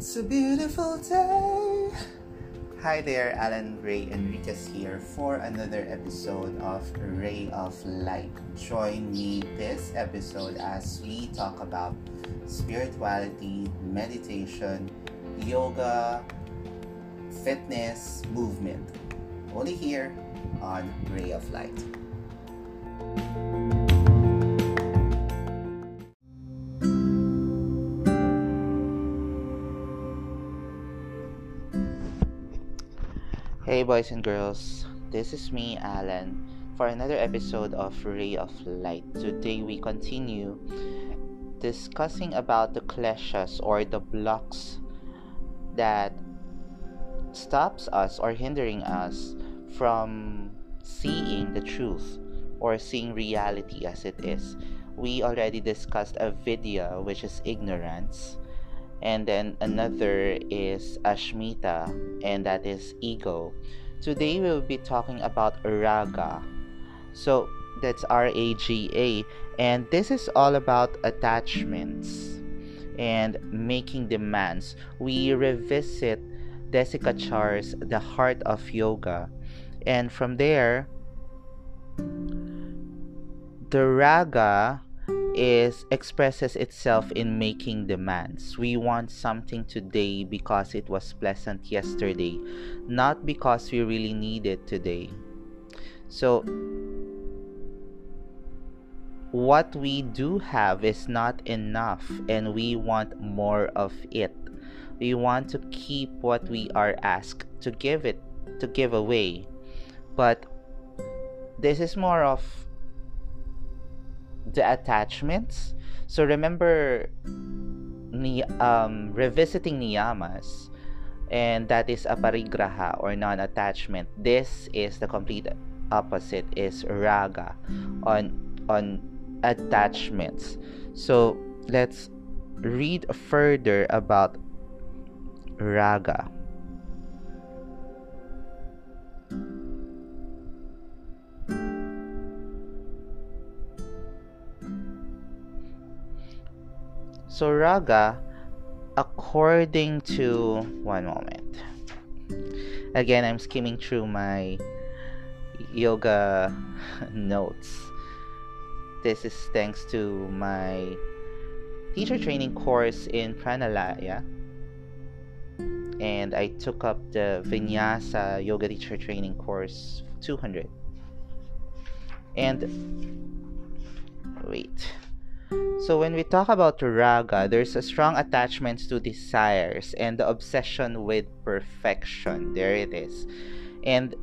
It's a beautiful day. Hi there, Alan Ray Enriquez here for another episode of Ray of Light. Join me this episode as we talk about spirituality, meditation, yoga, fitness, movement. Only here on Ray of Light. Hey, boys and girls, this is me, Alan, for another episode of Ray of Light. Today, we continue discussing about the clashes or the blocks that stops us or hindering us from seeing the truth or seeing reality as it is. We already discussed a video which is ignorance and then another is Ashmita, and that is ego. Today we'll be talking about Raga. So that's R A G A, and this is all about attachments and making demands. We revisit Desikachar's The Heart of Yoga, and from there, the Raga is expresses itself in making demands. We want something today because it was pleasant yesterday, not because we really need it today. So what we do have is not enough and we want more of it. We want to keep what we are asked to give it to give away. But this is more of the attachments. So remember ni um, revisiting niyamas and that is aparigraha or non-attachment. This is the complete opposite is raga on on attachments. So let's read further about raga. So raga, according to one moment. Again, I'm skimming through my yoga notes. This is thanks to my teacher training course in Pranalaya. And I took up the Vinyasa Yoga Teacher Training course 200. And wait. So when we talk about raga, there's a strong attachment to desires and the obsession with perfection. There it is. And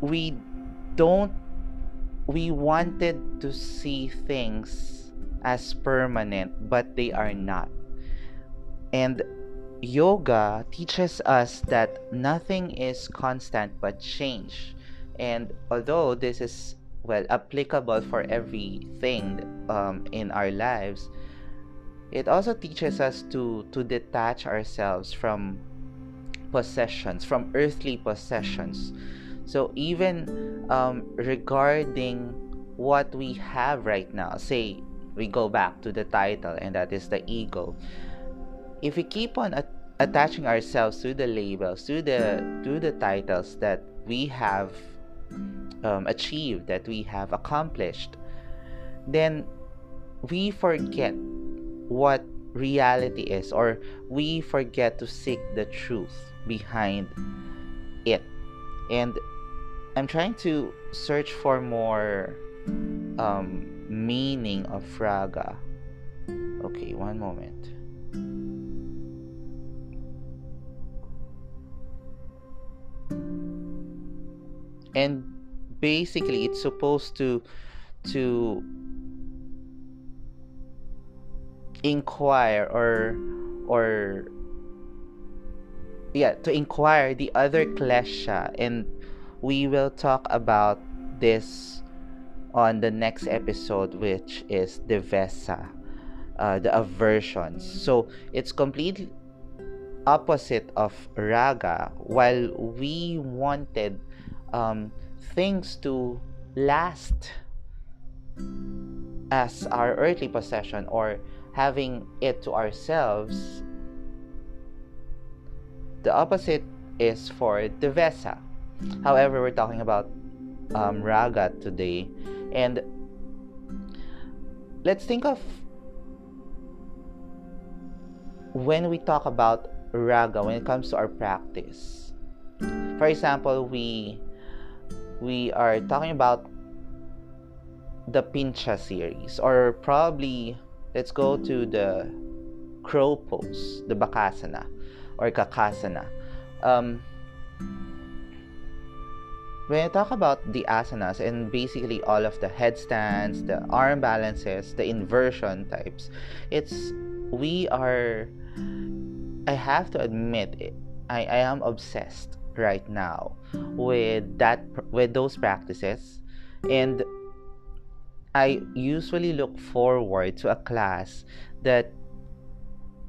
we don't we wanted to see things as permanent but they are not. And yoga teaches us that nothing is constant but change and although this is well applicable for everything um, in our lives it also teaches us to to detach ourselves from possessions from earthly possessions. So even um, regarding what we have right now say we go back to the title and that is the ego. If we keep on at- attaching ourselves to the labels to the to the titles that we have um, achieved, that we have accomplished, then we forget what reality is, or we forget to seek the truth behind it. And I'm trying to search for more um, meaning of raga. Okay, one moment. and basically it's supposed to to inquire or or yeah to inquire the other klesha. And we will talk about this on the next episode which is the vesa uh, the aversions. So it's completely opposite of raga. While we wanted um, things to last as our earthly possession or having it to ourselves, the opposite is for Dvesha. However, we're talking about um, Raga today. And let's think of when we talk about Raga, when it comes to our practice. For example, we we are talking about the Pincha series, or probably let's go to the crow pose, the Bakasana or Kakasana. Um, when I talk about the asanas and basically all of the headstands, the arm balances, the inversion types, it's we are. I have to admit, it, I, I am obsessed right now with that with those practices, and I usually look forward to a class that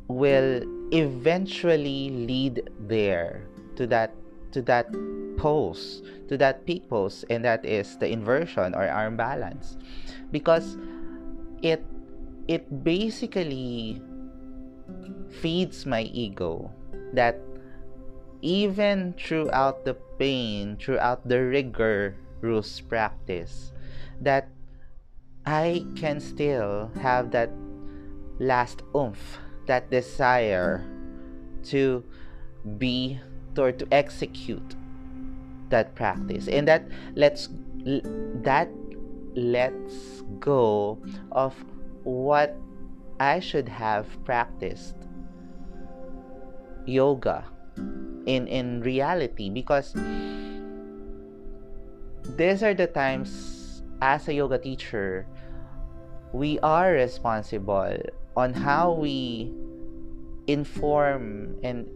will eventually lead there to that to that pose to that peak pose and that is the inversion or arm balance. Because it it basically feeds my ego that even throughout the pain throughout the rigorous practice that I can still have that last oomph, that desire to be or to execute that practice. And that lets that lets go of what I should have practiced yoga in in reality. Because these are the times as a yoga teacher we are responsible on how we inform and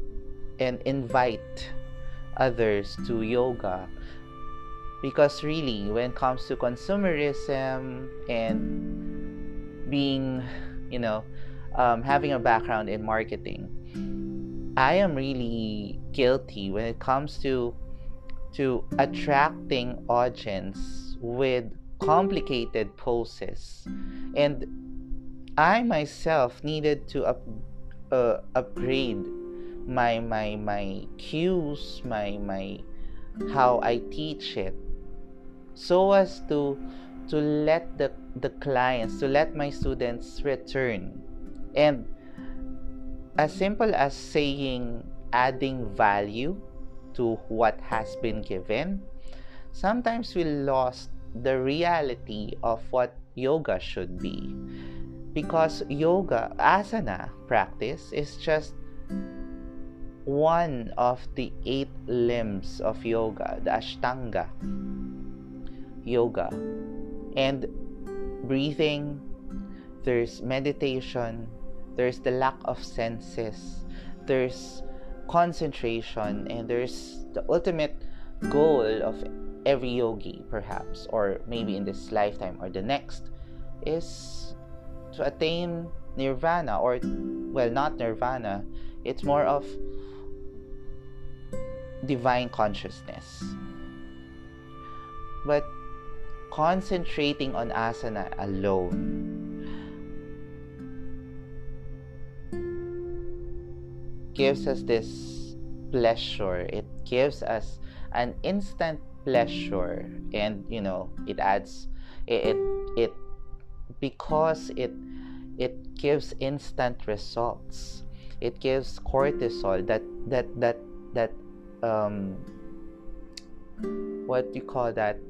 and invite others to yoga. Because really when it comes to consumerism and being you know um, having a background in marketing i am really guilty when it comes to to attracting audience with complicated poses. And i myself needed to up, uh, upgrade my my my cues my my how i teach it so as to to let the the clients to let my students return. And as simple as saying adding value to what has been given sometimes we lost the reality of what yoga should be. Because yoga, asana practice, is just one of the eight limbs of yoga, the Ashtanga yoga. And breathing, there's meditation, there's the lack of senses, there's concentration, and there's the ultimate goal of every yogi, perhaps, or maybe in this lifetime or the next, is to attain nirvana, or, well, not nirvana, it's more of divine consciousness. But concentrating on asana alone gives us this pleasure, it gives us an instant pleasure and you know it adds it, it it because it it gives instant results. It gives cortisol that that that that um what you call that?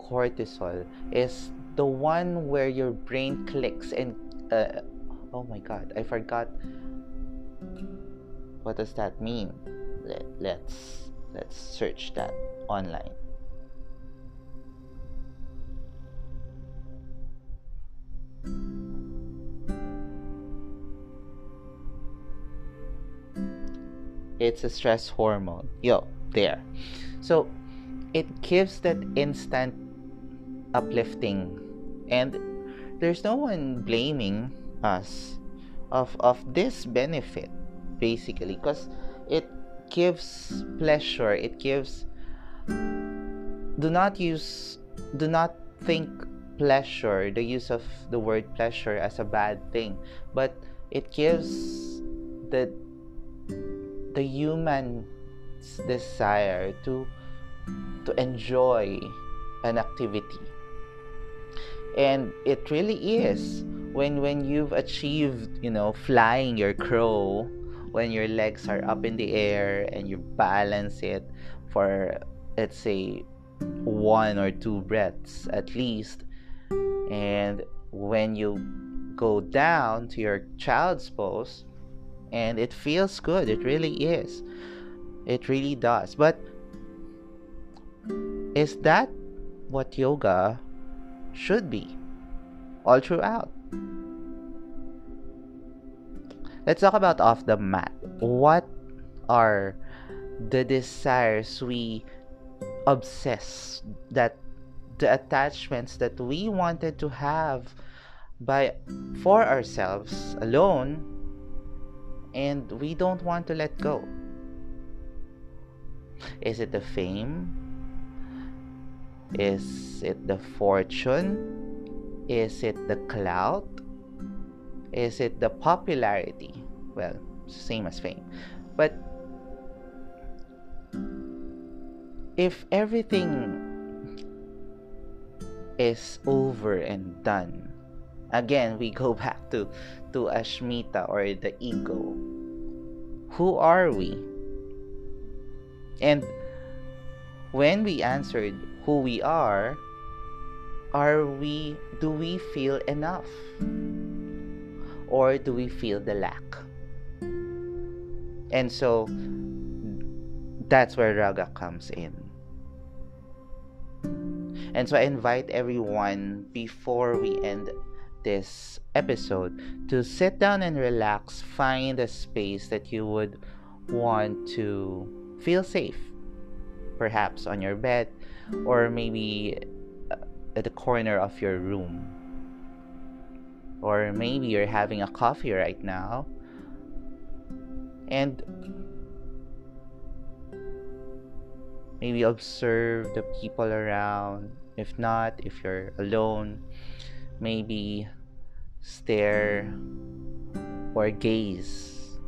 Cortisol is the one where your brain clicks and uh, oh my god i forgot what does that mean Let, let's let's search that online. It's a stress hormone. Yo, there. So it gives that instant uplifting and there's no one blaming us of of this benefit basically because it gives pleasure it gives do not use do not think pleasure, the use of the word pleasure as a bad thing, but it gives the the human's desire to to enjoy an activity. And it really is when when you've achieved, you know, flying your crow, when your legs are up in the air and you balance it for let's say one or two breaths at least and when you go down to your child's pose and it feels good it really is. It really does. But is that what yoga should be all throughout let's talk about off the mat. What are the desires we obsess that the attachments that we wanted to have by for ourselves alone and we don't want to let go? Is it the fame? Is it the fortune? Is it the clout is it the popularity? Well same as fame. But if everything is over and done again we go back to to ashmita or the ego. Who are we? And when we answered who we are are we do we feel enough or do we feel the lack and so that's where raga comes in and so I invite everyone before we end this episode to sit down and relax, find a space that you would want to feel safe. Perhaps on your bed or maybe uh, at the corner of your room. Or maybe you're having a coffee right now. And maybe observe the people around if not, if you're alone, maybe stare or gaze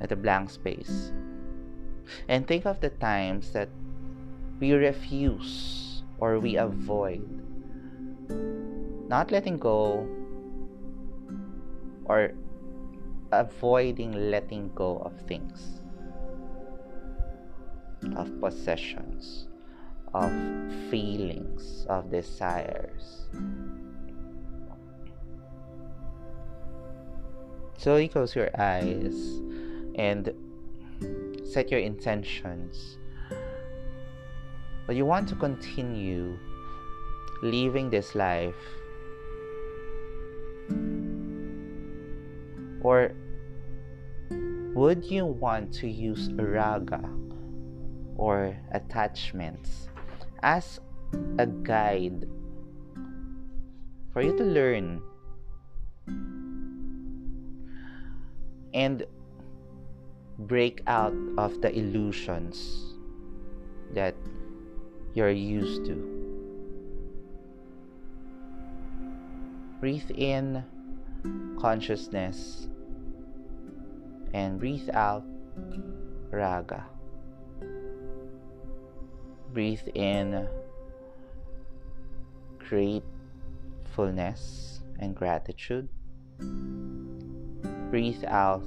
at a blank space. And think of the times that we refuse or we avoid not letting go or avoiding letting go of things, of possessions of feelings, of desires. Slowly close your eyes and set your intentions. But you want to continue living this life or would you want to use raga or attachments as a guide for you to learn and break out of the illusions that you're used to. Breathe in consciousness and breathe out raga breathe in gratefulness and gratitude. Breathe out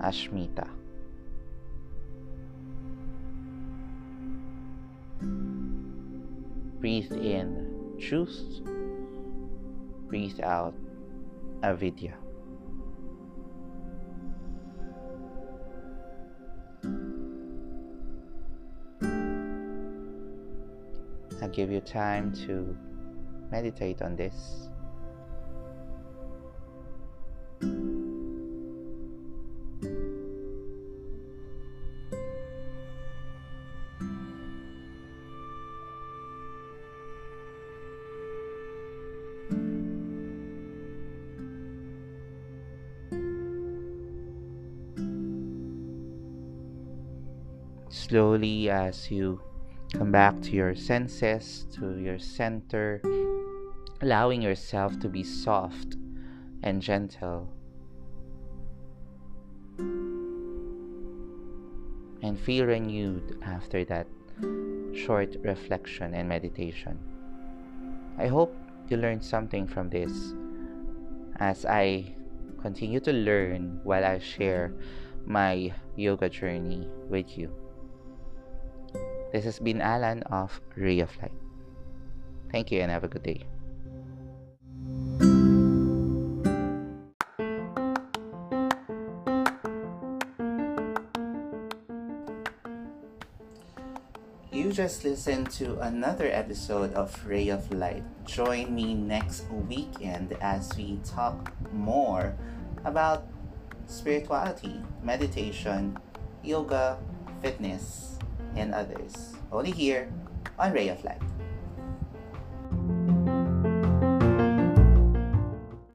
Ashmita. Breathe in truth. Breathe out avidya. Give you time to meditate on this. Slowly, as you Come back to your senses, to your center, allowing yourself to be soft and gentle. And feel renewed after that short reflection and meditation. I hope you learned something from this as I continue to learn while I share my yoga journey with you. This has been Alan of Ray of Light. Thank you and have a good day. You just listened to another episode of Ray of Light. Join me next weekend as we talk more about spirituality, meditation, yoga, fitness, and others. Only here on Ray of Light.